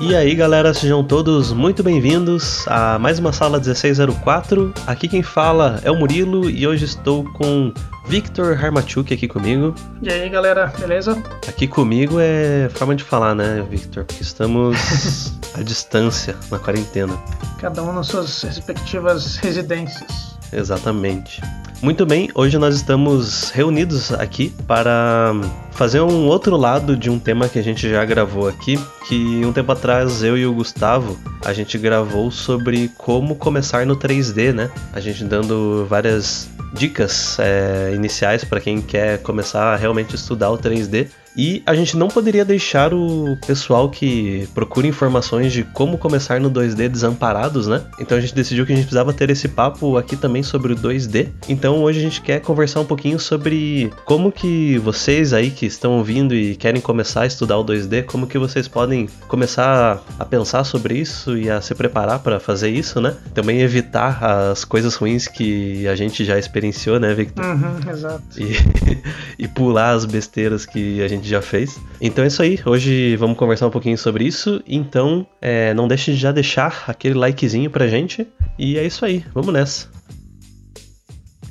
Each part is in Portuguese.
E aí galera, sejam todos muito bem-vindos a mais uma sala 1604. Aqui quem fala é o Murilo e hoje estou com Victor Harmachuk aqui comigo. E aí galera, beleza? Aqui comigo é forma de falar, né, Victor? Porque estamos à distância na quarentena. Cada um nas suas respectivas residências. Exatamente. Muito bem, hoje nós estamos reunidos aqui para fazer um outro lado de um tema que a gente já gravou aqui, que um tempo atrás eu e o Gustavo, a gente gravou sobre como começar no 3D, né? A gente dando várias dicas é, iniciais para quem quer começar a realmente estudar o 3D. E a gente não poderia deixar o pessoal que procura informações de como começar no 2D desamparados, né? Então a gente decidiu que a gente precisava ter esse papo aqui também sobre o 2D. Então hoje a gente quer conversar um pouquinho sobre como que vocês aí que estão ouvindo e querem começar a estudar o 2D, como que vocês podem começar a pensar sobre isso e a se preparar para fazer isso, né? Também evitar as coisas ruins que a gente já experienciou, né, Victor? Uhum, exato. E, e pular as besteiras que a gente já fez. Então é isso aí. Hoje vamos conversar um pouquinho sobre isso. Então é, não deixe de já deixar aquele likezinho pra gente. E é isso aí. Vamos nessa.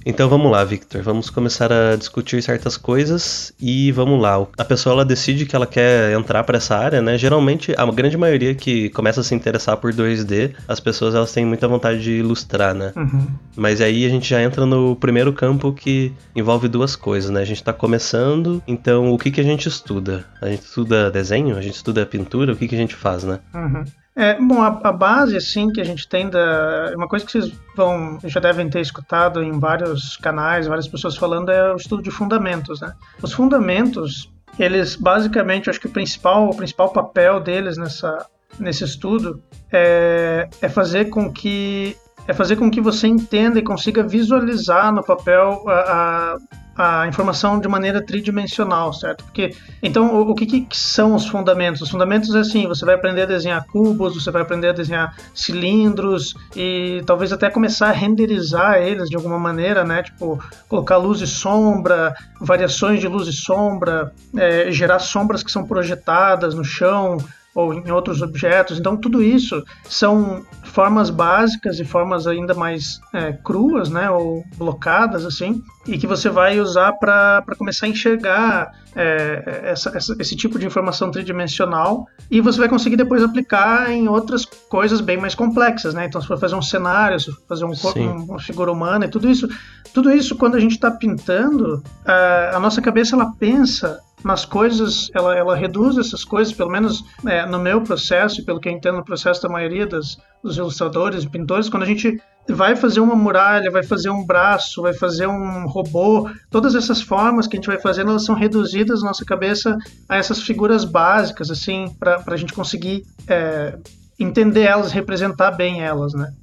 Então vamos lá, Victor. Vamos começar a discutir certas coisas e vamos lá. A pessoa ela decide que ela quer entrar para essa área, né? Geralmente a grande maioria que começa a se interessar por 2D, as pessoas elas têm muita vontade de ilustrar, né? Uhum. Mas aí a gente já entra no primeiro campo que envolve duas coisas, né? A gente tá começando, então o que que a gente estuda? A gente estuda desenho? A gente estuda pintura? O que que a gente faz, né? Uhum. É, bom, a, a, base, assim, que a gente tem da... Uma coisa que vocês vão, já devem ter escutado em vários canais, várias pessoas falando, é o estudo de fundamentos, né? Os fundamentos, eles, basicamente, acho que o principal, o principal papel deles nessa, nesse estudo é, é fazer com que é fazer com que você entenda e consiga visualizar no papel a, a a informação de maneira tridimensional, certo? Porque então o, o que, que, são os fundamentos? Os fundamentos é assim, você vai aprender a desenhar cubos, você vai aprender a desenhar cilindros e talvez até começar a renderizar eles de alguma maneira, né? Tipo colocar luz e sombra, variações de luz e sombra, é, gerar sombras que são projetadas no chão, ou em outros objetos. Então, tudo isso são formas básicas e formas ainda mais é, cruas, né, ou blocadas, assim, e que você vai usar para começar a enxergar é, essa, essa, esse tipo de informação tridimensional e você vai conseguir depois aplicar em outras coisas bem mais complexas, né? Então, se for fazer um cenário, se for fazer um corpo, uma figura humana e tudo isso, tudo isso quando a gente está pintando, a, a nossa cabeça ela pensa nas coisas, ela, ela reduz essas coisas, pelo menos é, no meu processo, pelo que eu entendo no processo da maioria das, dos ilustradores e pintores, quando a gente vai fazer uma muralha, vai fazer um braço, vai fazer um robô, todas essas formas que a gente vai fazendo, elas são reduzidas na nossa cabeça a essas figuras básicas, assim, para a gente conseguir é, entender elas, representar bem elas, né?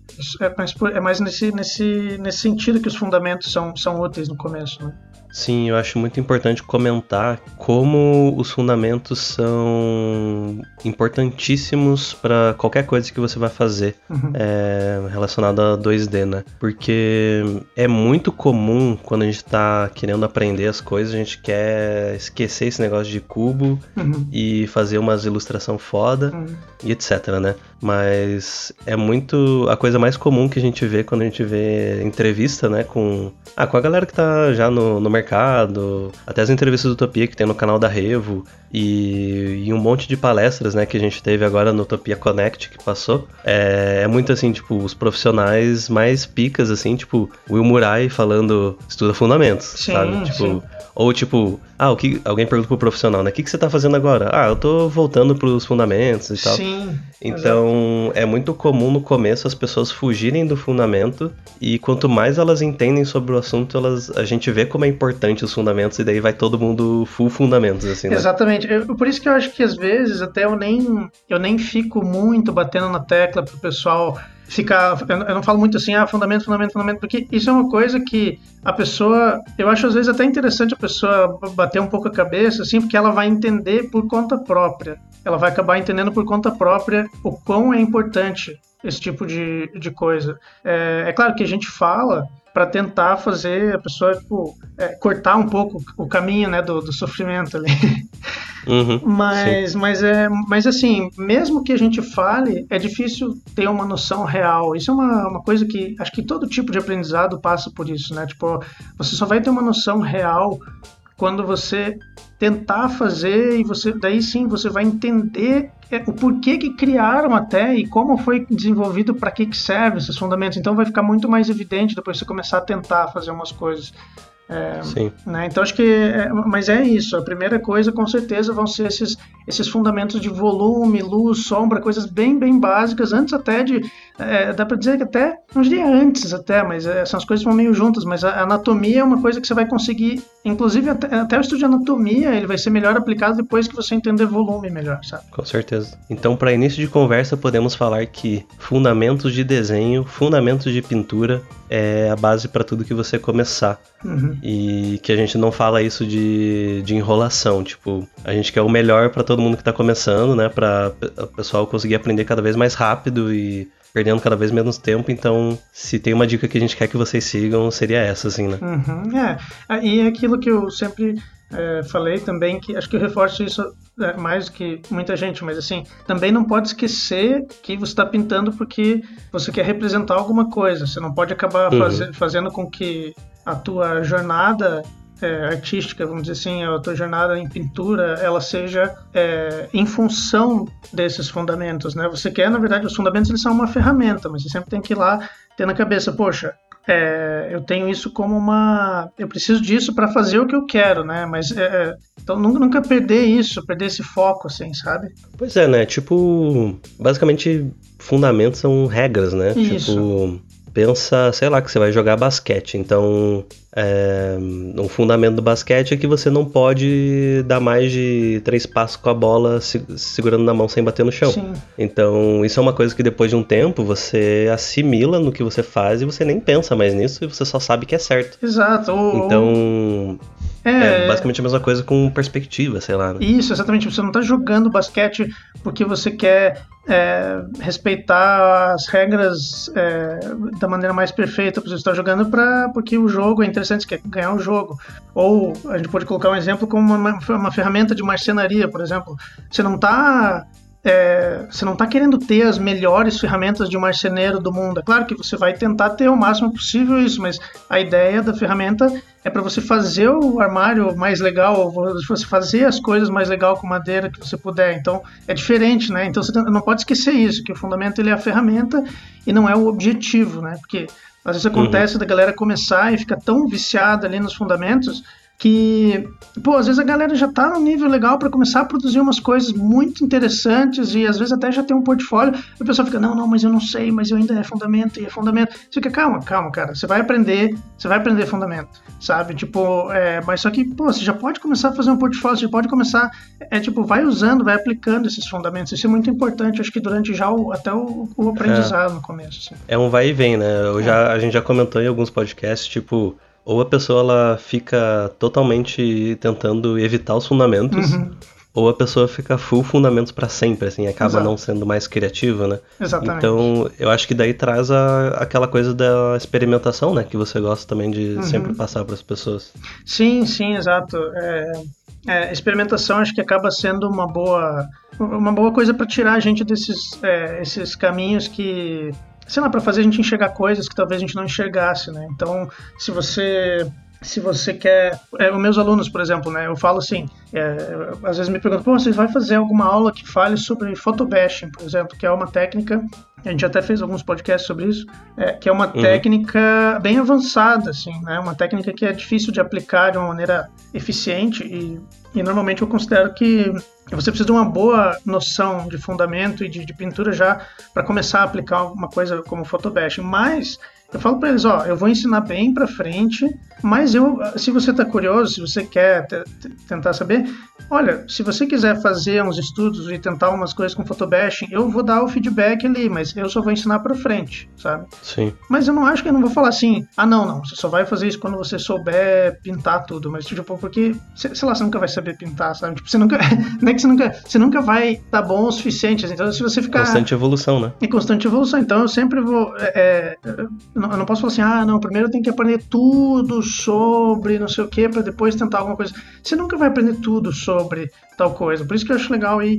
É mais, é mais nesse, nesse, nesse sentido que os fundamentos são, são úteis no começo, né? Sim, eu acho muito importante comentar como os fundamentos são importantíssimos para qualquer coisa que você vai fazer uhum. é, relacionada a 2D, né? Porque é muito comum quando a gente está querendo aprender as coisas, a gente quer esquecer esse negócio de cubo uhum. e fazer umas ilustração foda uhum. e etc, né? Mas é muito a coisa mais comum que a gente vê quando a gente vê entrevista, né, com ah, com a galera que tá já no, no mercado, até as entrevistas do Utopia que tem no canal da Revo e, e, um monte de palestras, né, que a gente teve agora no Utopia Connect que passou. É, é muito assim, tipo, os profissionais mais picas, assim, tipo, Will Murai falando estuda fundamentos, sim, sabe? Tipo, sim. ou tipo, ah, o que alguém pergunta pro profissional, né? O que, que você tá fazendo agora? Ah, eu tô voltando pros fundamentos e tal. Sim. Então, é muito comum no começo as pessoas fugirem do fundamento e quanto mais elas entendem sobre o assunto, elas a gente vê como é importante os fundamentos e daí vai todo mundo full fundamentos assim, né? Exatamente. Eu, por isso que eu acho que às vezes até eu nem eu nem fico muito batendo na tecla pro pessoal ficar. Eu não falo muito assim, ah, fundamento, fundamento, fundamento, porque isso é uma coisa que a pessoa. Eu acho às vezes até interessante a pessoa bater um pouco a cabeça, assim, porque ela vai entender por conta própria. Ela vai acabar entendendo por conta própria o quão é importante esse tipo de, de coisa. É, é claro que a gente fala para tentar fazer a pessoa tipo, é, cortar um pouco o caminho né, do, do sofrimento ali. Uhum, mas, mas, é, mas assim, mesmo que a gente fale, é difícil ter uma noção real. Isso é uma, uma coisa que acho que todo tipo de aprendizado passa por isso, né? Tipo, você só vai ter uma noção real quando você tentar fazer e você daí sim você vai entender é, o porquê que criaram até e como foi desenvolvido para que que serve esses fundamentos então vai ficar muito mais evidente depois você começar a tentar fazer umas coisas é, Sim. Né? Então acho que, é, mas é isso. A primeira coisa, com certeza, vão ser esses, esses fundamentos de volume, luz, sombra, coisas bem, bem básicas. Antes até de, é, dá para dizer que até, não diria antes até, mas é, essas coisas vão meio juntas. Mas a anatomia é uma coisa que você vai conseguir, inclusive até, até o estudo de anatomia, ele vai ser melhor aplicado depois que você entender volume melhor, sabe? Com certeza. Então, para início de conversa, podemos falar que fundamentos de desenho, fundamentos de pintura é a base para tudo que você começar. Uhum. E que a gente não fala isso de, de enrolação. Tipo, a gente quer o melhor para todo mundo que tá começando, né? Pra o pessoal conseguir aprender cada vez mais rápido e perdendo cada vez menos tempo. Então, se tem uma dica que a gente quer que vocês sigam, seria essa, assim, né? Uhum. É, e é aquilo que eu sempre é, falei também que acho que eu reforço isso é, mais do que muita gente, mas assim, também não pode esquecer que você está pintando porque você quer representar alguma coisa. Você não pode acabar uhum. faz, fazendo com que a tua jornada é, artística, vamos dizer assim, a tua jornada em pintura, ela seja é, em função desses fundamentos, né? Você quer, na verdade, os fundamentos eles são uma ferramenta, mas você sempre tem que ir lá ter na cabeça, poxa, é, eu tenho isso como uma. Eu preciso disso para fazer o que eu quero, né? Mas é, é, então nunca, nunca perder isso, perder esse foco, assim, sabe? Pois é, né? Tipo, basicamente, fundamentos são regras, né? Isso. Tipo, pensa, sei lá, que você vai jogar basquete. Então, é, um fundamento do basquete é que você não pode dar mais de três passos com a bola se, segurando na mão sem bater no chão. Sim. Então, isso é uma coisa que depois de um tempo você assimila no que você faz e você nem pensa mais nisso e você só sabe que é certo. Exato. Então, é, é, basicamente a mesma coisa com perspectiva, sei lá. Né? Isso, exatamente. Você não está jogando basquete porque você quer é, respeitar as regras é, da maneira mais perfeita. Você está jogando para porque o jogo é interessante, você quer ganhar o jogo. Ou a gente pode colocar um exemplo como uma, uma ferramenta de marcenaria, por exemplo. Você não está é, você não está querendo ter as melhores ferramentas de marceneiro do mundo. É claro que você vai tentar ter o máximo possível isso, mas a ideia da ferramenta é para você fazer o armário mais legal, você fazer as coisas mais legal com madeira que você puder. Então é diferente, né? Então você não pode esquecer isso, que o fundamento ele é a ferramenta e não é o objetivo, né? Porque às vezes acontece uhum. da galera começar e fica tão viciada ali nos fundamentos que, pô, às vezes a galera já tá num nível legal para começar a produzir umas coisas muito interessantes e às vezes até já tem um portfólio, e a pessoa fica, não, não, mas eu não sei, mas eu ainda é fundamento e é fundamento. Você fica, calma, calma, cara, você vai aprender, você vai aprender fundamento, sabe? Tipo, é, mas só que, pô, você já pode começar a fazer um portfólio, você pode começar, é tipo, vai usando, vai aplicando esses fundamentos. Isso é muito importante, acho que durante já o, até o, o aprendizado é. no começo. Assim. É um vai e vem, né? Eu já, a gente já comentou em alguns podcasts, tipo, ou a pessoa ela fica totalmente tentando evitar os fundamentos, uhum. ou a pessoa fica full fundamentos para sempre, assim, acaba Exato. não sendo mais criativa, né? Exatamente. Então, eu acho que daí traz a, aquela coisa da experimentação, né? Que você gosta também de uhum. sempre passar para as pessoas. Sim, sim, exato. É, é, experimentação acho que acaba sendo uma boa uma boa coisa para tirar a gente desses é, esses caminhos que sei lá, para fazer a gente enxergar coisas que talvez a gente não enxergasse, né? Então, se você se você quer. É, os meus alunos, por exemplo, né? Eu falo assim, é, às vezes me perguntam, pô, você vai fazer alguma aula que fale sobre photobashing, por exemplo, que é uma técnica. A gente até fez alguns podcasts sobre isso, é, que é uma uhum. técnica bem avançada, assim, né? Uma técnica que é difícil de aplicar de uma maneira eficiente e, e normalmente eu considero que você precisa de uma boa noção de fundamento e de, de pintura já para começar a aplicar uma coisa como photobashing. Mas eu falo para eles, ó, eu vou ensinar bem para frente, mas eu, se você está curioso, se você quer tentar saber, olha, se você quiser fazer uns estudos e tentar umas coisas com photobashing, eu vou dar o feedback ali, mas eu só vou ensinar para frente, sabe? Sim. Mas eu não acho que eu não vou falar assim, ah, não, não, você só vai fazer isso quando você souber pintar tudo, mas tipo, porque, sei lá, você nunca vai saber pintar, sabe? Tipo, você nunca, não é que você nunca, você nunca vai estar tá bom o suficiente, então se você ficar... Constante evolução, né? E constante evolução, então eu sempre vou, é, é, eu não posso falar assim, ah, não, primeiro eu tenho que aprender tudo sobre não sei o que, para depois tentar alguma coisa. Você nunca vai aprender tudo sobre tal coisa, por isso que eu acho legal ir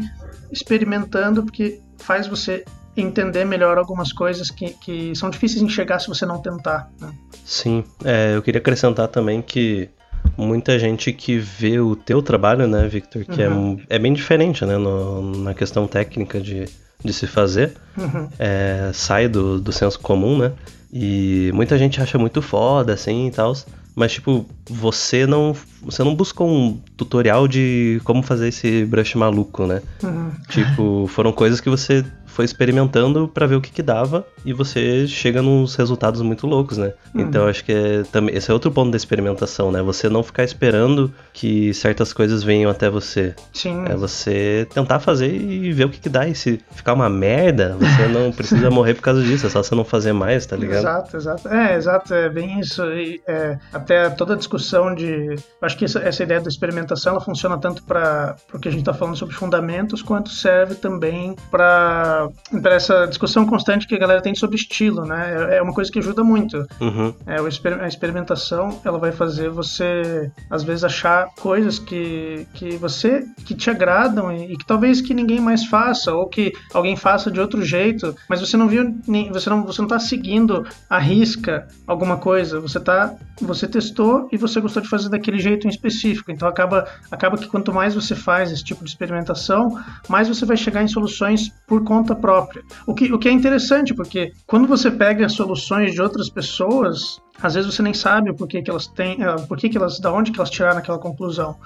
experimentando, porque faz você entender melhor algumas coisas que, que são difíceis de enxergar se você não tentar. Né? Sim, é, eu queria acrescentar também que muita gente que vê o teu trabalho, né, Victor, que é uhum. é, é bem diferente, né, no, na questão técnica de, de se fazer, uhum. é, sai do, do senso comum, né, e muita gente acha muito foda, assim, e tal, mas, tipo, você não você não buscou um tutorial de como fazer esse brush maluco, né? Uhum. Tipo, foram coisas que você foi experimentando para ver o que, que dava e você chega nos resultados muito loucos, né? Uhum. Então acho que é, também, esse é outro ponto da experimentação, né? Você não ficar esperando que certas coisas venham até você. Sim. É você tentar fazer e ver o que, que dá. E se ficar uma merda, você não precisa morrer por causa disso, é só você não fazer mais, tá ligado? Exato, exato. É, exato, é bem isso. E, é, até toda a discussão de. Acho que essa, essa ideia da experimentação ela funciona tanto para o que a gente está falando sobre fundamentos, quanto serve também para para essa discussão constante que a galera tem sobre estilo, né? É, é uma coisa que ajuda muito. Uhum. É, a experimentação, ela vai fazer você, às vezes, achar coisas que, que você, que te agradam e, e que talvez que ninguém mais faça, ou que alguém faça de outro jeito, mas você não viu, você não, você não tá seguindo a risca alguma coisa, você tá, você testou e você gostou de fazer daquele jeito em específico, então acaba, acaba que quanto mais você faz esse tipo de experimentação, mais você vai chegar em soluções por conta própria. O que, o que é interessante, porque quando você pega soluções de outras pessoas, às vezes você nem sabe por que, que elas têm, eh, por que, que elas, da onde que elas tiraram aquela conclusão.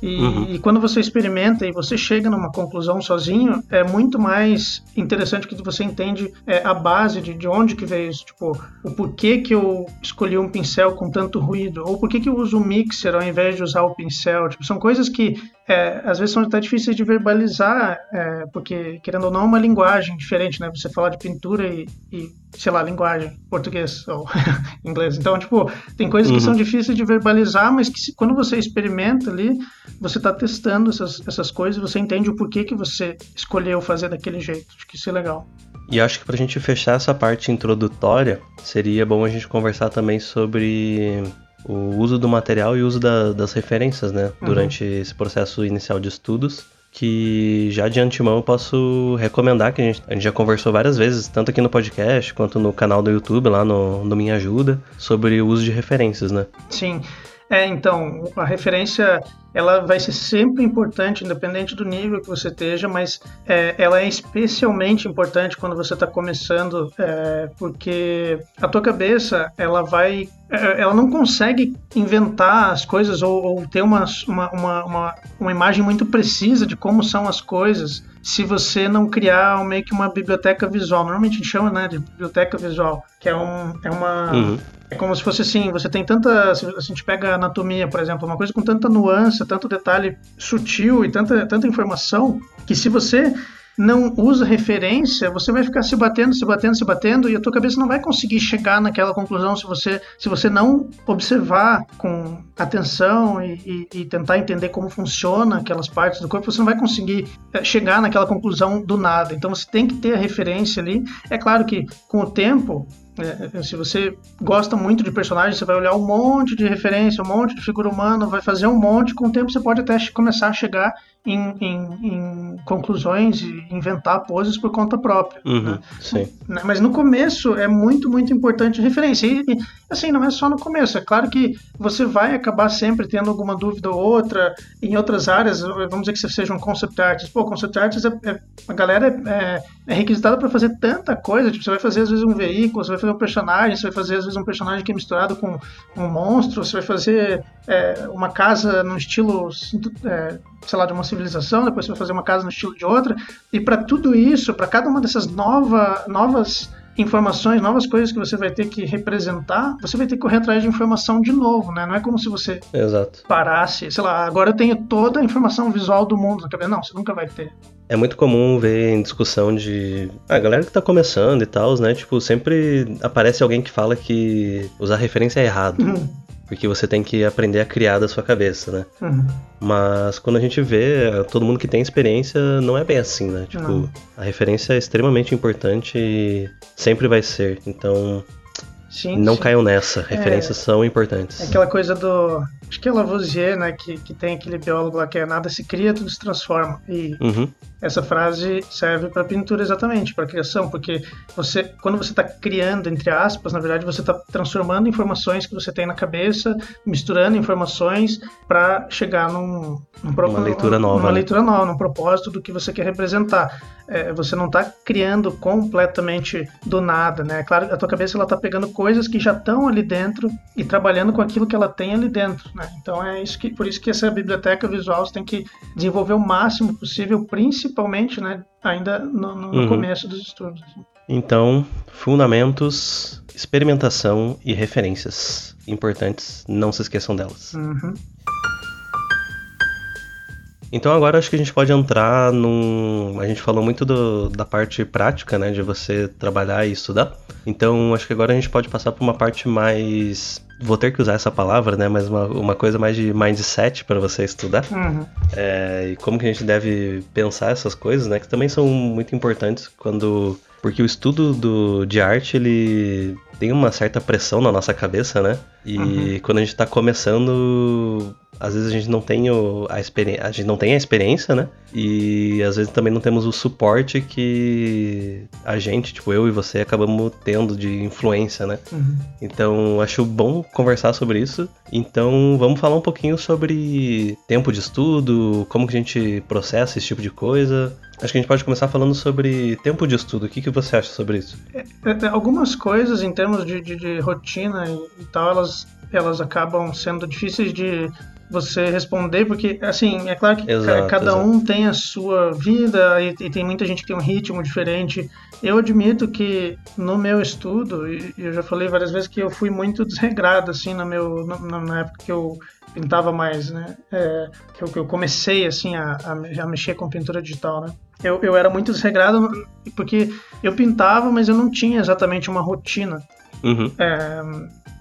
E, uhum. e, quando você experimenta e você chega numa conclusão sozinho, é muito mais interessante que você entende é, a base de, de onde que veio isso. Tipo, o porquê que eu escolhi um pincel com tanto ruído, ou por que que eu uso o mixer ao invés de usar o pincel. Tipo, são coisas que é, às vezes são até difíceis de verbalizar, é, porque, querendo ou não, é uma linguagem diferente, né? Você falar de pintura e, e sei lá, linguagem, português ou inglês. Então, tipo, tem coisas uhum. que são difíceis de verbalizar, mas que se, quando você experimenta ali, você está testando essas, essas coisas você entende o porquê que você escolheu fazer daquele jeito. Acho que isso é legal. E acho que para a gente fechar essa parte introdutória, seria bom a gente conversar também sobre o uso do material e o uso da, das referências, né? Uhum. Durante esse processo inicial de estudos. Que já de antemão eu posso recomendar, que a gente, a gente já conversou várias vezes, tanto aqui no podcast quanto no canal do YouTube, lá no, no Minha Ajuda, sobre o uso de referências, né? Sim. É, então, a referência ela vai ser sempre importante, independente do nível que você esteja, mas é, ela é especialmente importante quando você está começando, é, porque a tua cabeça ela vai, é, ela não consegue inventar as coisas ou, ou ter uma, uma, uma, uma, imagem muito precisa de como são as coisas se você não criar meio que uma biblioteca visual. Normalmente a gente chama né, de biblioteca visual, que é, um, é uma uhum. É como se fosse assim, você tem tanta. A gente pega a anatomia, por exemplo, uma coisa com tanta nuance, tanto detalhe sutil e tanta, tanta informação, que se você não usa referência, você vai ficar se batendo, se batendo, se batendo, e a tua cabeça não vai conseguir chegar naquela conclusão se você, se você não observar com atenção e, e, e tentar entender como funciona aquelas partes do corpo, você não vai conseguir eh, chegar naquela conclusão do nada. Então você tem que ter a referência ali. É claro que com o tempo é, se você gosta muito de personagens, você vai olhar um monte de referência, um monte de figura humana, vai fazer um monte. Com o tempo, você pode até começar a chegar em, em, em conclusões e inventar poses por conta própria. Uhum, né? sim. Né, mas no começo é muito, muito importante a referência. E, assim, não é só no começo. É claro que você vai acabar sempre tendo alguma dúvida ou outra em outras áreas. Vamos dizer que você seja um concept artist. Pô, concept artist, é, é, a galera é, é requisitada para fazer tanta coisa. Tipo, você vai fazer às vezes um veículo, você vai fazer um personagem, você vai fazer às vezes um personagem que é misturado com um monstro, você vai fazer é, uma casa no estilo, é, sei lá, de uma civilização, depois você vai fazer uma casa no estilo de outra. E para tudo isso, para cada uma dessas nova, novas informações, novas coisas que você vai ter que representar, você vai ter que correr atrás de informação de novo, né? Não é como se você Exato. parasse, sei lá, agora eu tenho toda a informação visual do mundo na cabeça. Não, você nunca vai ter. É muito comum ver em discussão de. A galera que tá começando e tal, né? Tipo, sempre aparece alguém que fala que usar referência é errado. Uhum. Porque você tem que aprender a criar da sua cabeça, né? Uhum. Mas quando a gente vê, todo mundo que tem experiência não é bem assim, né? Tipo, Não. a referência é extremamente importante e sempre vai ser. Então, Sim, não caiam nessa. Referências são importantes. É aquela coisa do. Acho que é Lavoisier, né? Que, que tem aquele biólogo lá que é nada se cria, tudo se transforma. E Uhum. essa frase serve para pintura exatamente, para criação, porque você, quando você está criando, entre aspas, na verdade você está transformando informações que você tem na cabeça, misturando informações para chegar num, num pro- Uma leitura nova, numa né? leitura nova, num propósito do que você quer representar. É, você não está criando completamente do nada, né? Claro, a tua cabeça ela está pegando coisas que já estão ali dentro e trabalhando com aquilo que ela tem ali dentro, né? Então é isso que, por isso que essa biblioteca visual você tem que desenvolver o máximo possível, principalmente, né? Ainda no, no- Uhum. começo dos estudos. Então, fundamentos, experimentação e referências importantes, não se esqueçam delas. Uhum. Então agora acho que a gente pode entrar num. A gente falou muito do- da parte prática, né? De você trabalhar e estudar. Então acho que agora a gente pode passar para uma parte mais. Vou ter que usar essa palavra, né? Mas uma, uma coisa mais de mindset para você estudar. Uhum. É, e como que a gente deve pensar essas coisas, né? Que também são muito importantes quando. Porque o estudo do, de arte, ele tem uma certa pressão na nossa cabeça, né? E Uhum. quando a gente tá começando, às vezes a gente não tem o, a experiência, a gente não tem a experiência, né? E às vezes também não temos o suporte que a gente, tipo eu e você, acabamos tendo de influência, né? Uhum. Então, acho bom conversar sobre isso. Então, vamos falar um pouquinho sobre tempo de estudo, como que a gente processa esse tipo de coisa. Acho que a gente pode começar falando sobre tempo de estudo. O que, que você acha sobre isso? É, é, Algumas coisas em termos de, de- de rotina e, e tal, elas, elas acabam sendo difíceis de você responder, porque, assim, é claro que Exato, cada exato. um tem a sua vida e, e tem muita gente que tem um ritmo diferente. Eu admito que no meu estudo, e eu já falei várias vezes que eu fui muito desregrado, assim, no meu, na, na época que eu pintava mais, né? É, que, eu, que eu comecei, assim, a, a mexer com pintura digital, né? Eu, eu era muito desregrado porque eu pintava, mas eu não tinha exatamente uma rotina. Uhum. É,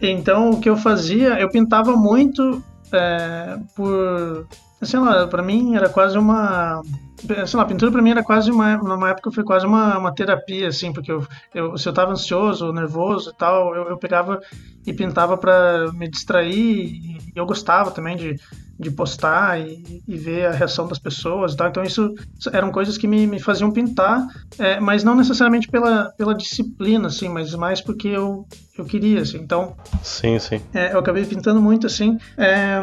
então, o que eu fazia, eu pintava muito é, por. Sei lá, pra mim era quase uma. Sei lá, pintura pra mim era quase uma. Numa época foi quase uma, uma terapia, assim, porque eu, eu, se eu tava ansioso, nervoso e tal, eu, eu pegava e pintava pra me distrair. E eu gostava também de, de postar e, e ver a reação das pessoas. Então, isso eram coisas que me, me faziam pintar, é, mas não necessariamente pela, pela disciplina, assim, mas mais porque eu, eu queria, assim. Então, Sim, sim. é, eu acabei pintando muito, assim. É,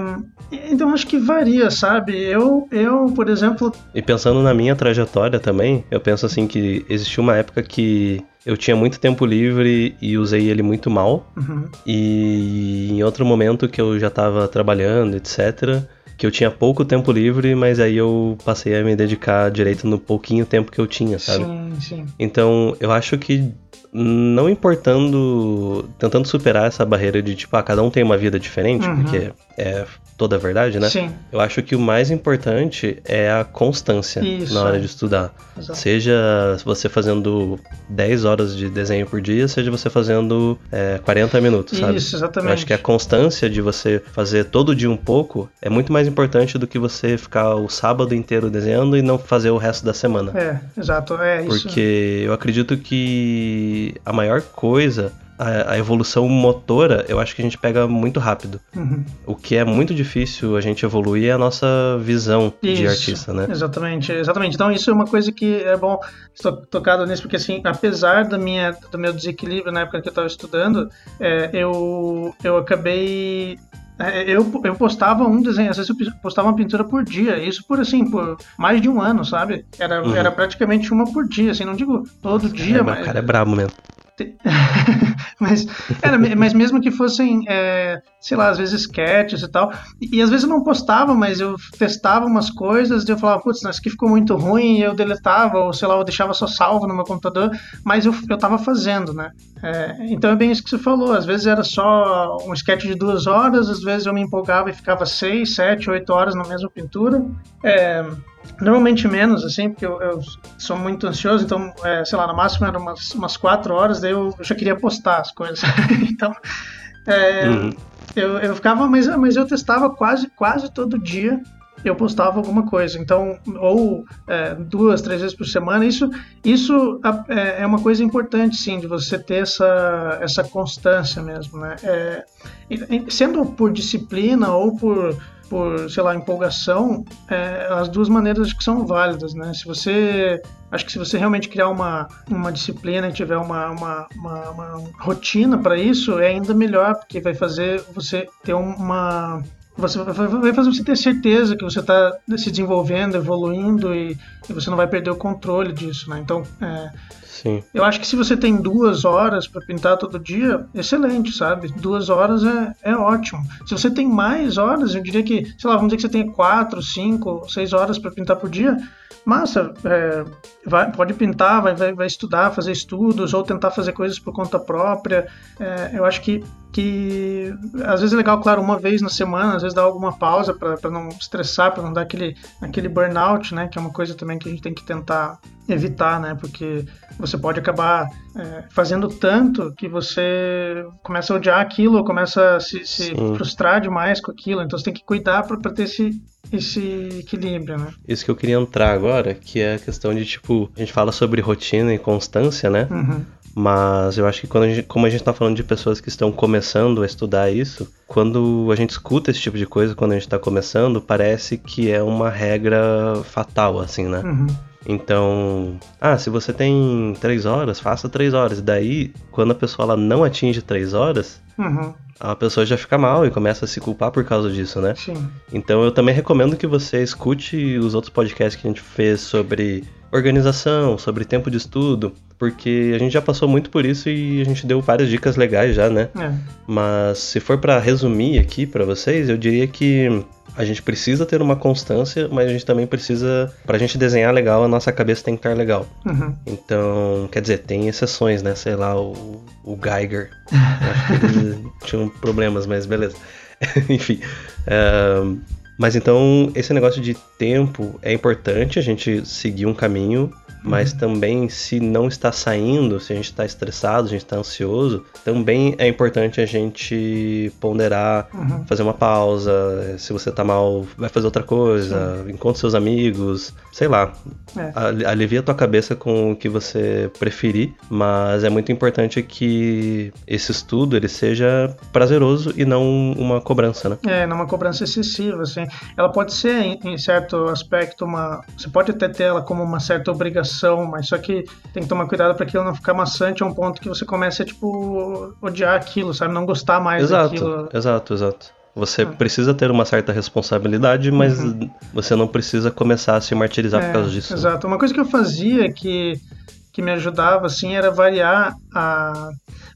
então, acho que varia, sabe? Eu, eu, por exemplo, E pensando na minha trajetória também, eu penso assim que existiu uma época que eu tinha muito tempo livre e usei ele muito mal. uhum, E em outro momento que eu já tava trabalhando, etc., que eu tinha pouco tempo livre, mas aí eu passei a me dedicar direito no pouquinho tempo que eu tinha, sabe? sim, sim. Então, eu acho que não importando, tentando superar essa barreira de tipo, ah, cada um tem uma vida diferente, Uhum. porque é toda a verdade, né? Sim, Eu acho que o mais importante é a constância Isso, na hora é. de estudar. exato. Seja você fazendo 10 horas de desenho por dia, seja você fazendo é, 40 minutos, sabe? Isso, exatamente. Eu acho que a constância de você fazer todo dia um pouco é muito mais importante do que você ficar o sábado inteiro desenhando e não fazer o resto da semana. É, exato, é isso. Porque eu acredito que a maior coisa, a, a evolução motora, eu acho que a gente pega muito rápido. Uhum. O que é muito difícil a gente evoluir é a nossa visão de Isso, artista, né? Exatamente, exatamente. Então isso é uma coisa que é bom estou tocado nisso, porque assim, apesar da minha, do meu desequilíbrio na época que eu estava estudando, é, eu, eu acabei é, eu, eu postava um desenho, às vezes eu postava uma pintura por dia, isso por assim, por mais de um ano, sabe? Era, Uhum. era praticamente uma por dia, assim, não digo todo dia, É, mas. O cara é brabo mesmo. mas, era, mas mesmo que fossem, é, sei lá, às vezes sketches e tal. E, e, às vezes eu não postava, mas eu testava umas coisas e eu falava, putz, isso aqui ficou muito ruim, e eu deletava, ou sei lá, eu deixava só salvo no meu computador, mas eu, eu tava fazendo, né? É, então é bem isso que você falou. Às vezes era só um sketch de duas horas, às vezes eu me empolgava e ficava seis, sete, oito horas na mesma pintura. É, Normalmente menos, assim, porque eu, eu sou muito ansioso, então, é, sei lá, no máximo eram umas, umas quatro horas, daí eu, eu já queria postar as coisas. então, é, uhum. eu, eu ficava, mas, mas eu testava quase, quase todo dia, eu postava alguma coisa. Então, ou é, duas, três vezes por semana, isso, isso é, é, uma coisa importante, sim, de você ter essa, essa constância mesmo, né? É, sendo por disciplina ou por por, sei lá, empolgação, é, as duas maneiras que são válidas, né? Se você, acho que se você realmente criar uma, uma disciplina e tiver uma, uma, uma, uma rotina para isso, é ainda melhor, porque vai fazer você ter uma você vai fazer você ter certeza que você está se desenvolvendo, evoluindo e, e, você não vai perder o controle disso, né? Então, é, Sim. eu acho que se você tem duas horas para pintar todo dia, excelente, sabe? Duas horas é, é ótimo. Se você tem mais horas, eu diria que, sei lá, vamos dizer que você tem quatro, cinco, seis horas para pintar por dia, massa, é, vai, pode pintar, vai, vai, vai, estudar, fazer estudos ou tentar fazer coisas por conta própria. É, eu acho que, que às vezes é legal, claro, uma vez na semana, vezes dar alguma pausa para não estressar, para não dar aquele, aquele burnout, né? Que é uma coisa também que a gente tem que tentar evitar, né? Porque você pode acabar é, fazendo tanto que você começa a odiar aquilo, começa a se, se frustrar demais com aquilo. Então você tem que cuidar para ter esse, esse equilíbrio, né? Isso que eu queria entrar agora, que é a questão de, tipo, a gente fala sobre rotina e constância, né? Uhum. Mas eu acho que quando a gente, como a gente está falando de pessoas que estão começando a estudar isso, quando a gente escuta esse tipo de coisa, quando a gente está começando, parece que é uma regra fatal, assim, né? Uhum. Então, ah, se você tem três horas, faça três horas. Daí, quando a pessoa ela não atinge três horas, uhum. a pessoa já fica mal e começa a se culpar por causa disso, né? Sim. Então, eu também recomendo que você escute os outros podcasts que a gente fez sobre organização, sobre tempo de estudo, porque a gente já passou muito por isso e a gente deu várias dicas legais já, né? É. Mas se for para resumir aqui para vocês, eu diria que a gente precisa ter uma constância, mas a gente também precisa, pra gente desenhar legal, a nossa cabeça tem que estar legal. Uhum. Então, quer dizer, tem exceções, né? Sei lá, o, o Geiger. acho que ele tinha problemas, mas beleza. Enfim. Uh, mas então, esse negócio de tempo é importante a gente seguir um caminho mas uhum. também se não está saindo, se a gente está estressado, a gente está ansioso, também é importante a gente ponderar, uhum. fazer uma pausa. Se você está mal, vai fazer outra coisa, Sim. encontre seus amigos, sei lá. É. Alivia a tua cabeça com o que você preferir, mas é muito importante que esse estudo ele seja prazeroso e não uma cobrança, né? É, não uma cobrança excessiva, assim. Ela pode ser, em certo aspecto, uma. Você pode até ter ela como uma certa obrigação mas só que tem que tomar cuidado para aquilo não ficar maçante a um ponto que você comece a, tipo, odiar aquilo, sabe? Não gostar mais exato, daquilo. Exato, exato. Você é. precisa ter uma certa responsabilidade, mas uhum. você não precisa começar a se martirizar é, por causa disso. Exato. Uma coisa que eu fazia que, que me ajudava, assim, era variar a...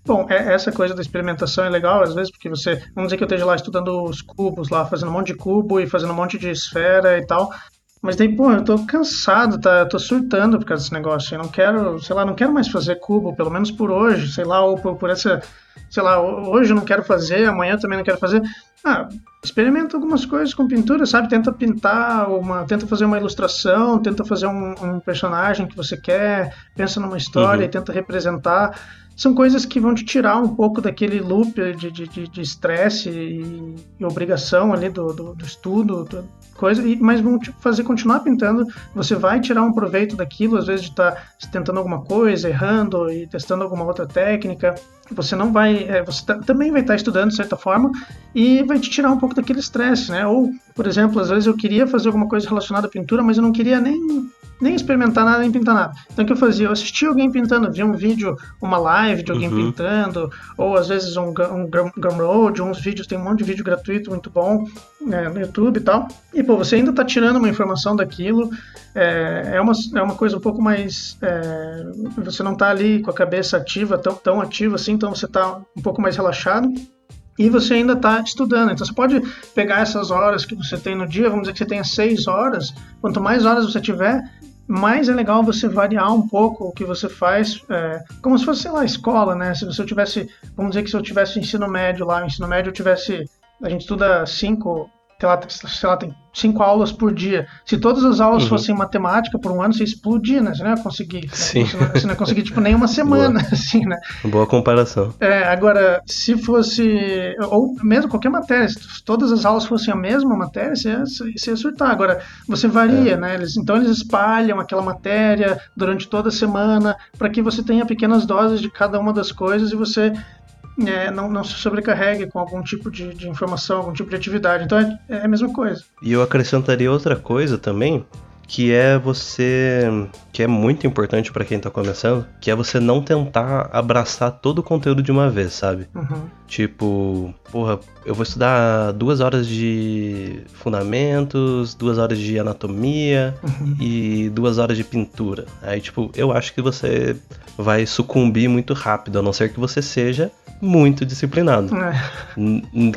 Bom, é, essa coisa da experimentação é legal, às vezes, porque você... Vamos dizer que eu esteja lá estudando os cubos lá, fazendo um monte de cubo e fazendo um monte de esfera e tal. Mas daí, pô, eu tô cansado, tá? Eu tô surtando por causa desse negócio. Eu não quero, sei lá, não quero mais fazer cubo, pelo menos por hoje, sei lá, ou por, por essa. Sei lá, hoje eu não quero fazer, amanhã também não quero fazer. Ah, experimenta algumas coisas com pintura, sabe? Tenta pintar uma, tenta fazer uma ilustração, tenta fazer um, um personagem que você quer, pensa numa história uhum. e tenta representar. São coisas que vão te tirar um pouco daquele loop de estresse de, de, de e, e, obrigação ali do, do, do estudo, do, coisa, e, mas vão te fazer continuar pintando. Você vai tirar um proveito daquilo, às vezes de estar tá tentando alguma coisa, errando e testando alguma outra técnica. Você não vai, é, você tá, também vai estar tá estudando de certa forma e vai te tirar um pouco daquele estresse, né? Ou, por exemplo, às vezes eu queria fazer alguma coisa relacionada à pintura, mas eu não queria nem nem experimentar nada, nem pintar nada. Então o que eu fazia? Eu assistia alguém pintando, via um vídeo, uma live de alguém uhum. pintando, ou às vezes um, um Gumroad, uns vídeos, tem um monte de vídeo gratuito muito bom né, no YouTube e tal. E pô, você ainda está tirando uma informação daquilo, é, é, uma, é uma coisa um pouco mais. É, você não está ali com a cabeça ativa, tão, tão ativa assim, então você está um pouco mais relaxado e você ainda está estudando. Então você pode pegar essas horas que você tem no dia, vamos dizer que você tenha seis horas. Quanto mais horas você tiver, mais é legal você variar um pouco o que você faz, é, como se fosse, sei lá, escola, né? Se você tivesse, vamos dizer que se eu tivesse ensino médio lá, ensino médio eu tivesse, a gente estuda cinco sei lá, sei lá, tem cinco aulas por dia. Se todas as aulas uhum. fossem matemática por um ano, você explodia, né? Você não ia conseguir. Né? Sim. Você, não, você não ia conseguir, tipo, nem uma semana, assim, né? Boa comparação. É, agora, se fosse. Ou mesmo qualquer matéria, se todas as aulas fossem a mesma matéria, você ia, você ia surtar. Agora, você varia, é. né? Eles, então, eles espalham aquela matéria durante toda a semana para que você tenha pequenas doses de cada uma das coisas e você é, não, não se sobrecarregue com algum tipo de, de, informação, algum tipo de atividade. Então é, é a mesma coisa. E eu acrescentaria outra coisa também, que é você, que é muito importante para quem tá começando, que é você não tentar abraçar todo o conteúdo de uma vez, sabe? Uhum. Tipo, porra, eu vou estudar duas horas de fundamentos, duas horas de anatomia uhum. e duas horas de pintura. Aí, tipo, eu acho que você vai sucumbir muito rápido, a não ser que você seja muito disciplinado. É.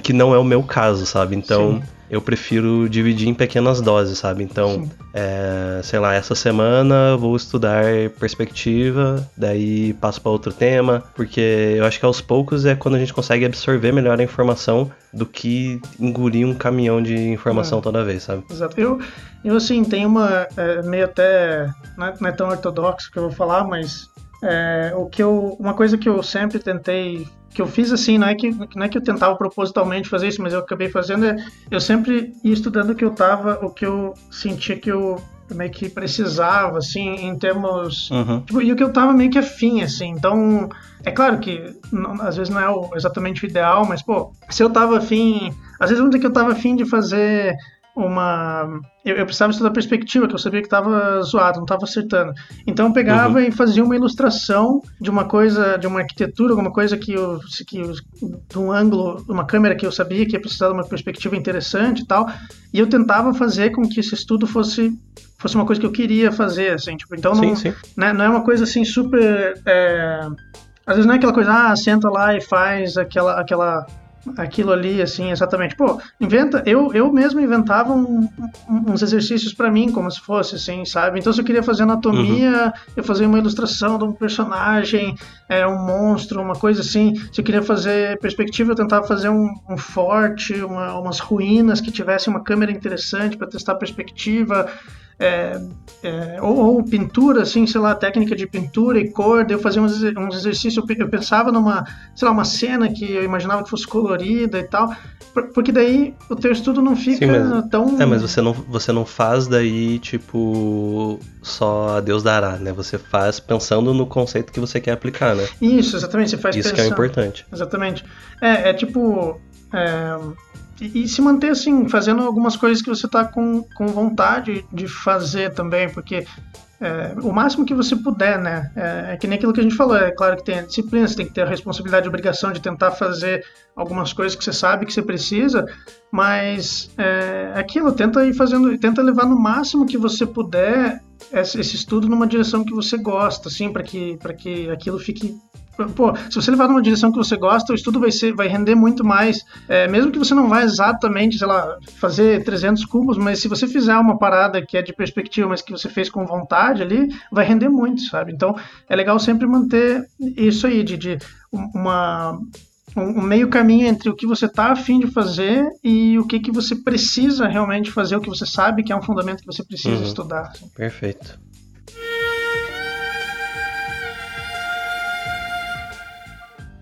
Que não é o meu caso, sabe? Então. Sim eu prefiro dividir em pequenas doses, sabe? Então, é, sei lá, essa semana vou estudar perspectiva, daí passo para outro tema, porque eu acho que aos poucos é quando a gente consegue absorver melhor a informação do que engolir um caminhão de informação é. toda vez, sabe? Exato. Eu, eu assim, tenho uma é, meio até. Não é, não é, tão ortodoxo que eu vou falar, mas é, o que eu, uma coisa que eu sempre tentei que eu fiz assim, não é que, não é que eu tentava propositalmente fazer isso, mas eu acabei fazendo, é, eu sempre ia estudando o que eu tava, o que eu sentia que eu meio que precisava, assim, em termos... Uhum. Tipo, e o que eu tava meio que afim, assim, então... É claro que não, às vezes não é o, exatamente o ideal, mas, pô, se eu tava afim... Às vezes vamos dizer que eu tava afim de fazer uma. Eu, eu, precisava estudar perspectiva, que eu sabia que estava zoado, não estava acertando. Então eu pegava uhum. e fazia uma ilustração de uma coisa, de uma arquitetura, alguma coisa que eu, que eu, de um ângulo, uma câmera que eu sabia que ia precisar de uma perspectiva interessante e tal. E eu tentava fazer com que esse estudo fosse fosse uma coisa que eu queria fazer, assim, tipo, então não, sim, sim. Né, não é uma coisa assim super é... às vezes não é aquela coisa, ah, senta lá e faz aquela, aquela aquilo ali, assim, exatamente. Pô, inventa, eu, eu mesmo inventava um, um, uns exercícios para mim, como se fosse, assim, sabe? Então, se eu queria fazer anatomia, uhum. eu fazia uma ilustração de um personagem, é, um monstro, uma coisa assim. Se eu queria fazer perspectiva, eu tentava fazer um, um forte, uma, umas ruínas que tivessem uma câmera interessante para testar perspectiva é, é, ou, ou, pintura, assim, sei lá, técnica de pintura e cor, daí eu fazia uns, uns exercícios, eu pensava numa, sei lá, uma cena que eu imaginava que fosse colorida e tal, porque daí o teu estudo não fica Sim, mas, tão... É, mas você não, você não faz daí, tipo, só a Deus dará, né? Você faz pensando no conceito que você quer aplicar, né? Isso, exatamente, você faz Isso pensando. que é importante. Exatamente. É, é tipo... É e, se manter assim, fazendo algumas coisas que você está com, com vontade de fazer também, porque é, o máximo que você puder, né? É, é, que nem aquilo que a gente falou, é claro que tem a disciplina, você tem que ter a responsabilidade e obrigação de tentar fazer algumas coisas que você sabe que você precisa, mas é, aquilo, tenta ir fazendo, tenta levar no máximo que você puder esse, esse estudo numa direção que você gosta, assim, para que, que aquilo fique pô, se você levar numa direção que você gosta, o estudo vai ser, vai render muito mais. É, mesmo que você não vá exatamente, sei lá, fazer 300 cubos, mas se você fizer uma parada que é de perspectiva, mas que você fez com vontade ali, vai render muito, sabe? Então, é legal sempre manter isso aí, de, de uma um meio caminho entre o que você está afim de fazer e o que, que você precisa realmente fazer, o que você sabe que é um fundamento que você precisa uhum. estudar. Assim. Perfeito.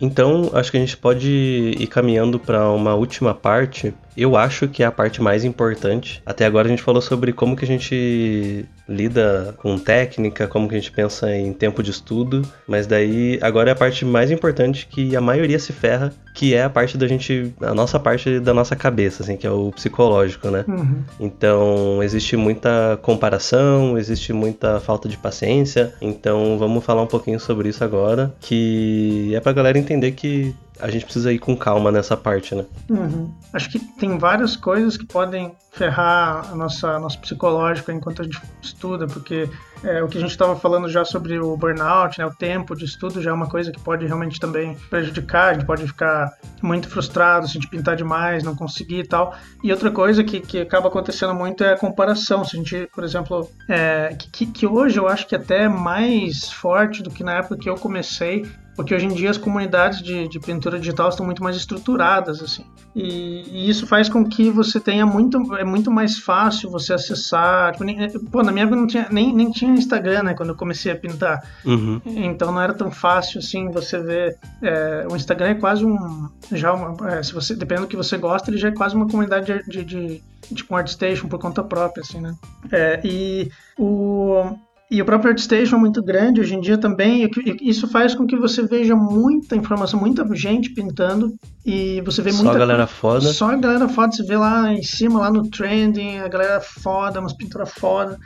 Então, acho que a gente pode ir caminhando para uma última parte eu acho que é a parte mais importante. Até agora a gente falou sobre como que a gente lida com técnica, como que a gente pensa em tempo de estudo, mas daí agora é a parte mais importante que a maioria se ferra, que é a parte da gente, a nossa parte da nossa cabeça, assim, que é o psicológico, né? Uhum. Então existe muita comparação, existe muita falta de paciência, então vamos falar um pouquinho sobre isso agora, que é pra galera entender que a gente precisa ir com calma nessa parte, né? Uhum. Acho que tem várias coisas que podem ferrar a nossa nosso psicológico enquanto a gente estuda, porque é, o que a gente estava falando já sobre o burnout, né, o tempo de estudo já é uma coisa que pode realmente também prejudicar, a gente pode ficar muito frustrado se a gente pintar demais, não conseguir e tal. E outra coisa que, que acaba acontecendo muito é a comparação. Se a gente, por exemplo, é, que, que hoje eu acho que até é mais forte do que na época que eu comecei, porque hoje em dia as comunidades de, de pintura digital estão muito mais estruturadas, assim. E, e, isso faz com que você tenha muito, é muito mais fácil você acessar. Tipo, nem, pô, na minha época não tinha, nem, nem tinha Instagram, né, quando eu comecei a pintar. Uhum. Então não era tão fácil, assim, você ver. É, o Instagram é quase um. Já uma, é, se você, dependendo do que você gosta, ele já é quase uma comunidade de, de, de tipo um ArtStation por conta própria, assim, né? É, e o e o próprio ArtStation é muito grande hoje em dia também. Isso faz com que você veja muita informação, muita gente pintando. E você vê muita. Só a galera foda. Só a galera foda. Você vê lá em cima, lá no trending, a galera foda, umas pinturas foda.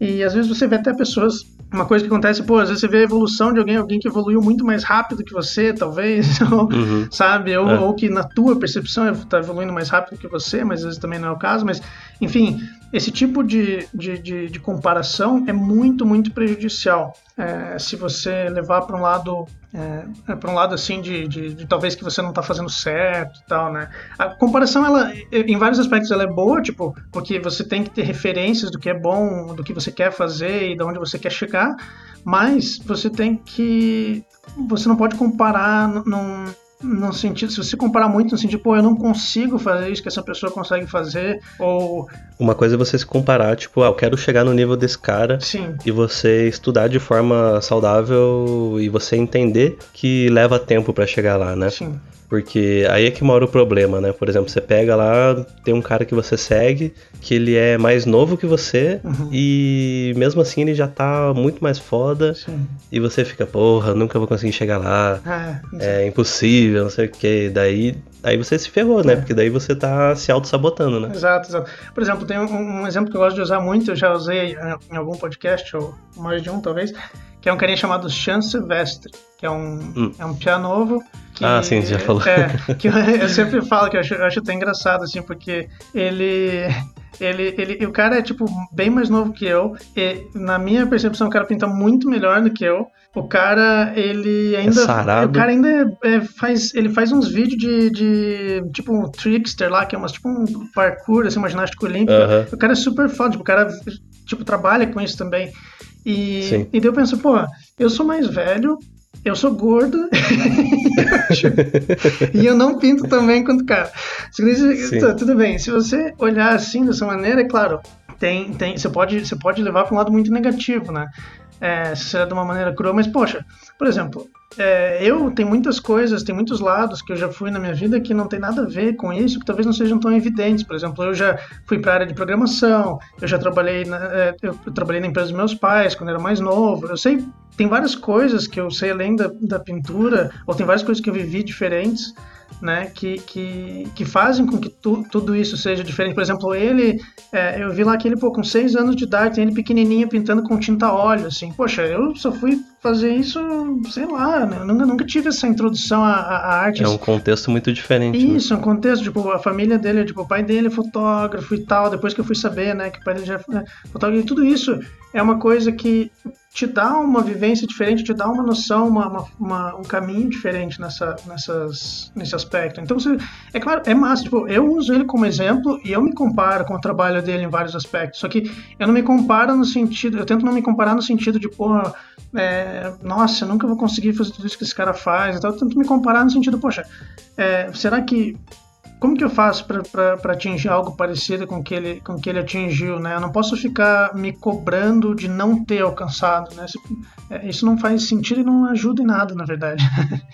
E às vezes você vê até pessoas uma coisa que acontece, pô, às vezes você vê a evolução de alguém, alguém que evoluiu muito mais rápido que você, talvez, ou, uhum. sabe? Ou, é. ou, que na tua percepção está evoluindo mais rápido que você, mas às vezes também não é o caso. Mas, enfim, esse tipo de, de, de, de comparação é muito, muito prejudicial. É, se você levar para um lado é, é para um lado assim de, de, de, talvez que você não está fazendo certo e tal, né? A comparação ela em vários aspectos ela é boa, tipo porque você tem que ter referências do que é bom, do que você quer fazer e de onde você quer chegar, mas você tem que você não pode comparar num, no sentido, se você comparar muito no sentido, pô, eu não consigo fazer isso que essa pessoa consegue fazer, ou... Uma coisa é você se comparar, tipo, ah, eu quero chegar no nível desse cara, Sim. e você estudar de forma saudável e você entender que leva tempo para chegar lá, né? Sim. Porque aí é que mora o problema, né? Por exemplo, você pega lá, tem um cara que você segue, que ele é mais novo que você, uhum. e mesmo assim ele já tá muito mais foda, Sim. e você fica, porra, nunca vou conseguir chegar lá, ah, é impossível, não sei o que. Daí aí você se ferrou, né? É. Porque daí você tá se auto-sabotando, né? Exato, exato. Por exemplo, tem um, um, exemplo que eu gosto de usar muito, eu já usei em algum podcast, ou mais de um talvez, que é um carinha chamado Chan Silvestre, que é um, hum. é um piano novo. Que, ah, sim, você já falou. É, que eu, eu, sempre falo que eu acho, eu acho até engraçado, assim, porque ele, ele, ele, o cara é, tipo, bem mais novo que eu, e na minha percepção o cara pinta muito melhor do que eu. O cara, ele ainda. É o cara ainda é, faz. Ele faz uns vídeos de, de. Tipo um trickster lá, que é umas, tipo um parkour, assim, uma ginástica olímpica. Uh -huh. O cara é super foda, tipo, o cara tipo, trabalha com isso também. E, Sim. e daí eu penso, pô, eu sou mais velho, eu sou gordo e eu não pinto também quanto cara. Tá, tudo bem, se você olhar assim dessa maneira, é claro, tem, tem, você, pode, você pode levar para um lado muito negativo, né? É, se é de uma maneira crua, mas poxa, por exemplo, é, eu tenho muitas coisas, tem muitos lados que eu já fui na minha vida que não tem nada a ver com isso, que talvez não sejam tão evidentes. Por exemplo, eu já fui para a área de programação, eu já trabalhei na, é, eu trabalhei na empresa dos meus pais quando eu era mais novo. Eu sei, tem várias coisas que eu sei além da, da pintura, ou tem várias coisas que eu vivi diferentes né, que, que, que fazem com que tu, tudo isso seja diferente. Por exemplo, ele, é, eu vi lá que ele, pô, com seis anos de idade, tem ele pequenininho pintando com tinta óleo, assim. Poxa, eu só fui fazer isso, sei lá, né? eu nunca, nunca tive essa introdução à, à arte. É um contexto muito diferente. Né? Isso, né? é um contexto, tipo, a família dele, tipo, o pai dele é fotógrafo e tal, depois que eu fui saber, né, que o pai dele já é fotógrafo, e tudo isso é uma coisa que te dá uma vivência diferente, te dá uma noção, uma, uma, uma, um caminho diferente nessa, nessas, nesse aspecto. Então, você, é claro, é massa. Tipo, eu uso ele como exemplo e eu me comparo com o trabalho dele em vários aspectos. Só que eu não me comparo no sentido, eu tento não me comparar no sentido de, porra, é, nossa, eu nunca vou conseguir fazer tudo isso que esse cara faz e tal. Eu tento me comparar no sentido, poxa, é, será que como que eu faço para atingir algo parecido com que ele com que ele atingiu, né? Eu não posso ficar me cobrando de não ter alcançado, né? É, isso não faz sentido e não ajuda em nada, na verdade.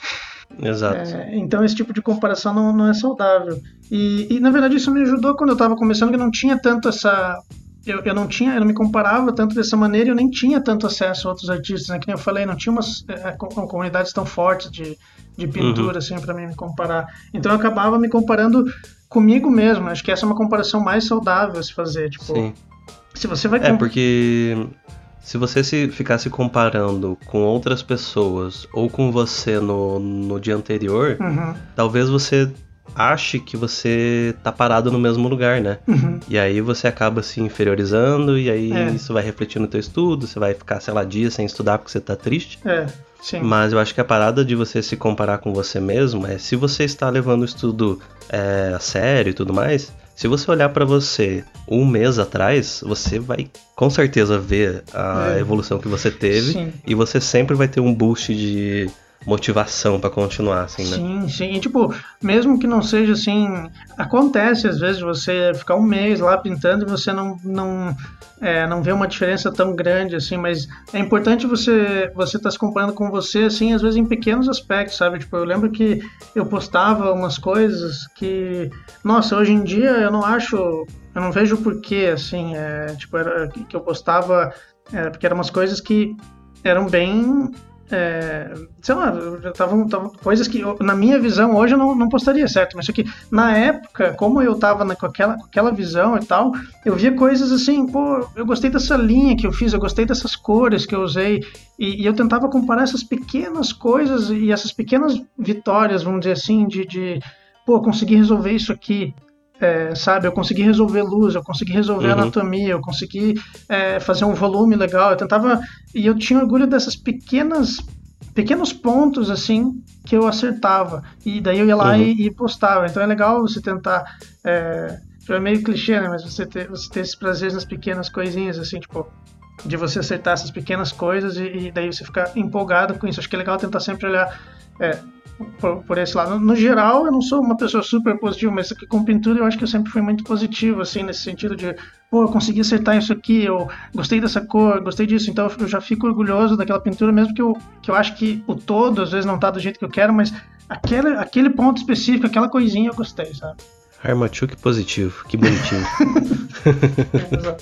Exato. É, então esse tipo de comparação não, não é saudável. E, e, na verdade isso me ajudou quando eu estava começando, que não tinha tanto essa. Eu, eu não tinha, eu não me comparava tanto dessa maneira, eu nem tinha tanto acesso a outros artistas, né? Que nem eu falei, não tinha umas é, comunidades tão fortes de, de pintura, uhum. assim, para mim me comparar. Então eu acabava me comparando comigo mesmo. Acho que essa é uma comparação mais saudável a se fazer. Tipo, Sim. se você vai. É, porque se você se ficar se comparando com outras pessoas ou com você no, no dia anterior, uhum. talvez você ache que você tá parado no mesmo lugar, né? Uhum. E aí você acaba se inferiorizando e aí é. isso vai refletir no teu estudo, você vai ficar, sei lá, dias sem estudar porque você tá triste. É. Sim. Mas eu acho que a parada de você se comparar com você mesmo é se você está levando o estudo é, a sério e tudo mais, se você olhar para você um mês atrás, você vai com certeza ver a é. evolução que você teve Sim. e você sempre vai ter um boost de motivação para continuar, assim, né? Sim, sim. E, tipo, mesmo que não seja assim, acontece às vezes você ficar um mês lá pintando e você não não é, não vê uma diferença tão grande assim, mas é importante você você estar tá se comparando com você assim, às vezes em pequenos aspectos, sabe? Tipo, eu lembro que eu postava umas coisas que, nossa, hoje em dia eu não acho, eu não vejo porquê assim, é, tipo, era, que eu postava, é, porque eram umas coisas que eram bem é, sei lá, estavam coisas que, eu, na minha visão, hoje eu não, não postaria certo, mas só que na época, como eu tava na, com, aquela, com aquela visão e tal, eu via coisas assim, pô, eu gostei dessa linha que eu fiz, eu gostei dessas cores que eu usei, e, e eu tentava comparar essas pequenas coisas e essas pequenas vitórias, vamos dizer assim, de, de pô, conseguir resolver isso aqui, é, sabe, eu consegui resolver luz, eu consegui resolver uhum. anatomia, eu consegui é, fazer um volume legal, eu tentava e eu tinha orgulho dessas pequenas pequenos pontos assim que eu acertava e daí eu ia lá uhum. e, e, postava. Então é legal você tentar é, é meio clichê, né? Mas você ter, você ter esses prazeres nas pequenas coisinhas assim, tipo de você acertar essas pequenas coisas e, e daí você ficar empolgado com isso. Acho que é legal tentar sempre olhar é, por, por, esse lado. No, geral, eu não sou uma pessoa super positiva, mas com pintura eu acho que eu sempre fui muito positivo, assim, nesse sentido de, pô, eu consegui acertar isso aqui, eu gostei dessa cor, gostei disso, então eu já fico orgulhoso daquela pintura, mesmo que eu, que eu acho que o todo às vezes não tá do jeito que eu quero, mas aquele, aquele ponto específico, aquela coisinha eu gostei, sabe? Armachuk positivo, que bonitinho.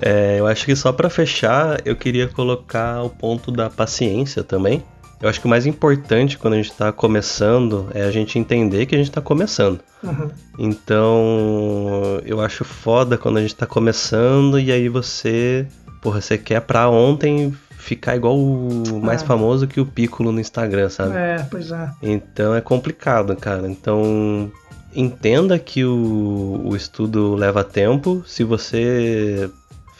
é, eu acho que só para fechar, eu queria colocar o ponto da paciência também eu acho que o mais importante quando a gente está começando é a gente entender que a gente está começando. Uhum. Então, eu acho foda quando a gente está começando e aí você, porra, você quer pra ontem ficar igual o mais é. famoso que o Piccolo no Instagram, sabe? É, pois é. Então é complicado, cara. Então, entenda que o, o estudo leva tempo. Se você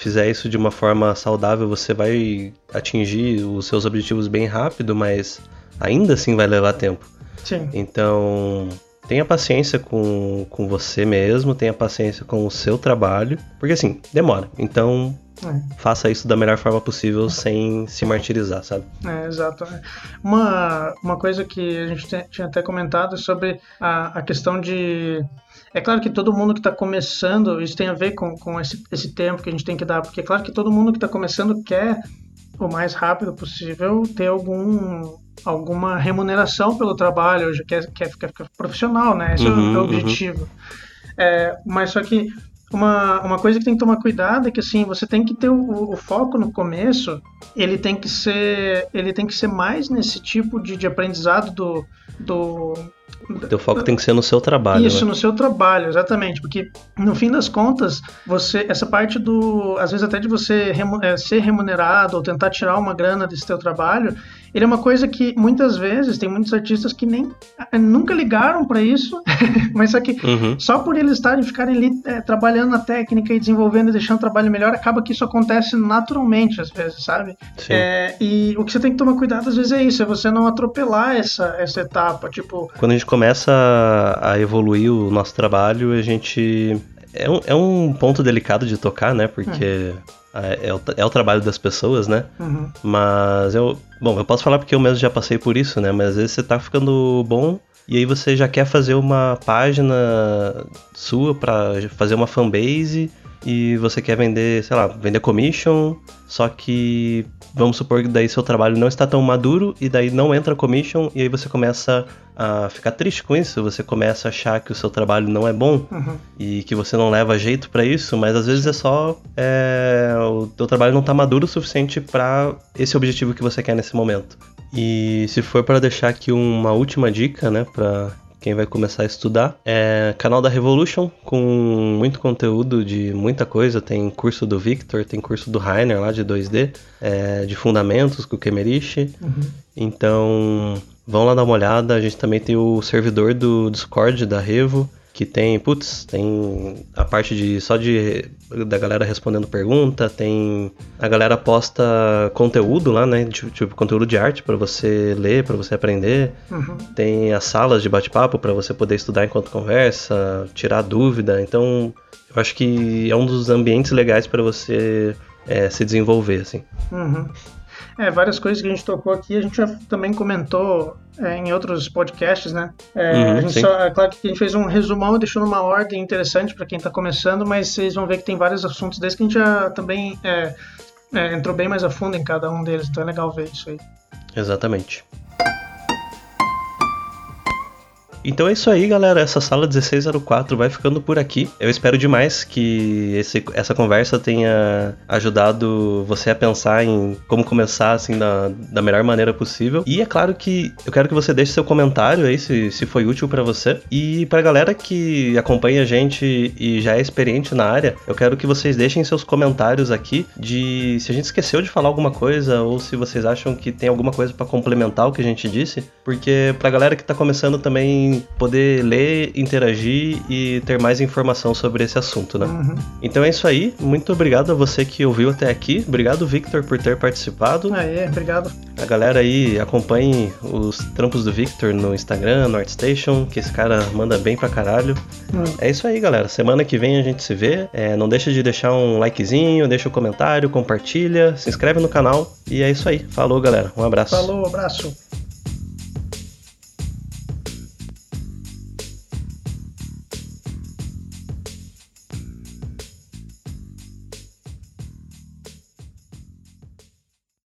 fizer isso de uma forma saudável, você vai atingir os seus objetivos bem rápido, mas ainda assim vai levar tempo. Sim. Então, tenha paciência com, com você mesmo, tenha paciência com o seu trabalho, porque assim, demora. Então, é. faça isso da melhor forma possível sem se martirizar, sabe? É, exato. Uma, uma coisa que a gente tinha até comentado sobre a, a questão de é claro que todo mundo que está começando, isso tem a ver com, com esse, esse tempo que a gente tem que dar, porque é claro que todo mundo que está começando quer o mais rápido possível ter algum alguma remuneração pelo trabalho, já quer, quer ficar, profissional, né? Esse uhum, é o uhum. objetivo. Uhum. É, mas só que uma, uma coisa que tem que tomar cuidado é que assim você tem que ter o, o, foco no começo ele tem que ser ele tem que ser mais nesse tipo de, de aprendizado do, do teu foco tem que ser no seu trabalho. Isso, né? no seu trabalho, exatamente. Porque, no fim das contas, você essa parte do. Às vezes, até de você é, ser remunerado ou tentar tirar uma grana desse teu trabalho, ele é uma coisa que muitas vezes tem muitos artistas que nem eh, nunca ligaram para isso, mas só que uhum. só por eles estarem ficarem ali é, trabalhando na técnica e desenvolvendo e deixando o trabalho melhor, acaba que isso acontece naturalmente às vezes, sabe? É, e o que você tem que tomar cuidado às vezes é isso, é você não atropelar essa, essa etapa, tipo. Quando a gente começa a evoluir o nosso trabalho, a gente é um, é um ponto delicado de tocar, né? Porque hum. É, é, o, é o trabalho das pessoas, né? Uhum. Mas eu. Bom, eu posso falar porque eu mesmo já passei por isso, né? Mas às vezes você tá ficando bom e aí você já quer fazer uma página sua para fazer uma fanbase e você quer vender, sei lá, vender commission, só que vamos supor que daí seu trabalho não está tão maduro e daí não entra commission e aí você começa a ficar triste com isso, você começa a achar que o seu trabalho não é bom Uhum. e que você não leva jeito pra isso, mas às vezes é só é, o teu trabalho não tá maduro o suficiente pra esse objetivo que você quer nesse momento. E se for para deixar aqui uma última dica, né, para quem vai começar a estudar, é canal da Revolution com muito conteúdo de muita coisa, tem curso do Victor, tem curso do Rainer lá de 2D, é, de fundamentos com o Kemerich. Uhum. Então, vão lá dar uma olhada. A gente também tem o servidor do Discord da Revo, que tem, putz, tem a parte de só de da galera respondendo pergunta, tem a galera posta conteúdo lá, né, tipo, tipo conteúdo de arte para você ler, para você aprender. Uhum. Tem as salas de bate-papo para você poder estudar enquanto conversa, tirar dúvida. Então, eu acho que é um dos ambientes legais para você é, se desenvolver, assim. Uhum. É, várias coisas que a gente tocou aqui, a gente já também comentou é, em outros podcasts, né? É, Uhum, a gente só, é claro que a gente fez um resumão e deixou numa ordem interessante para quem está começando, mas vocês vão ver que tem vários assuntos desde que a gente já também é, é, entrou bem mais a fundo em cada um deles, então é legal ver isso aí. Exatamente. Então é isso aí, galera. Essa sala 1604 vai ficando por aqui. Eu espero demais que esse- essa conversa tenha ajudado você a pensar em como começar assim da, da melhor maneira possível. E é claro que eu quero que você deixe seu comentário aí se, se foi útil pra você. E pra galera que acompanha a gente e já é experiente na área, eu quero que vocês deixem seus comentários aqui de se a gente esqueceu de falar alguma coisa ou se vocês acham que tem alguma coisa pra complementar o que a gente disse, porque pra galera que tá começando também poder ler, interagir e ter mais informação sobre esse assunto, né? Uhum. Então é isso aí. Muito obrigado a você que ouviu até aqui. Obrigado, Victor, por ter participado. Aí, obrigado. A galera aí acompanhe os trampos do Victor no Instagram, no ArtStation, que esse cara manda bem pra caralho. Hum. É isso aí, galera. Semana que vem a gente se vê. É, não deixa de deixar um likezinho, deixa um comentário, compartilha, se inscreve no canal. E é isso aí. Falou, galera. Um abraço. Falou, abraço.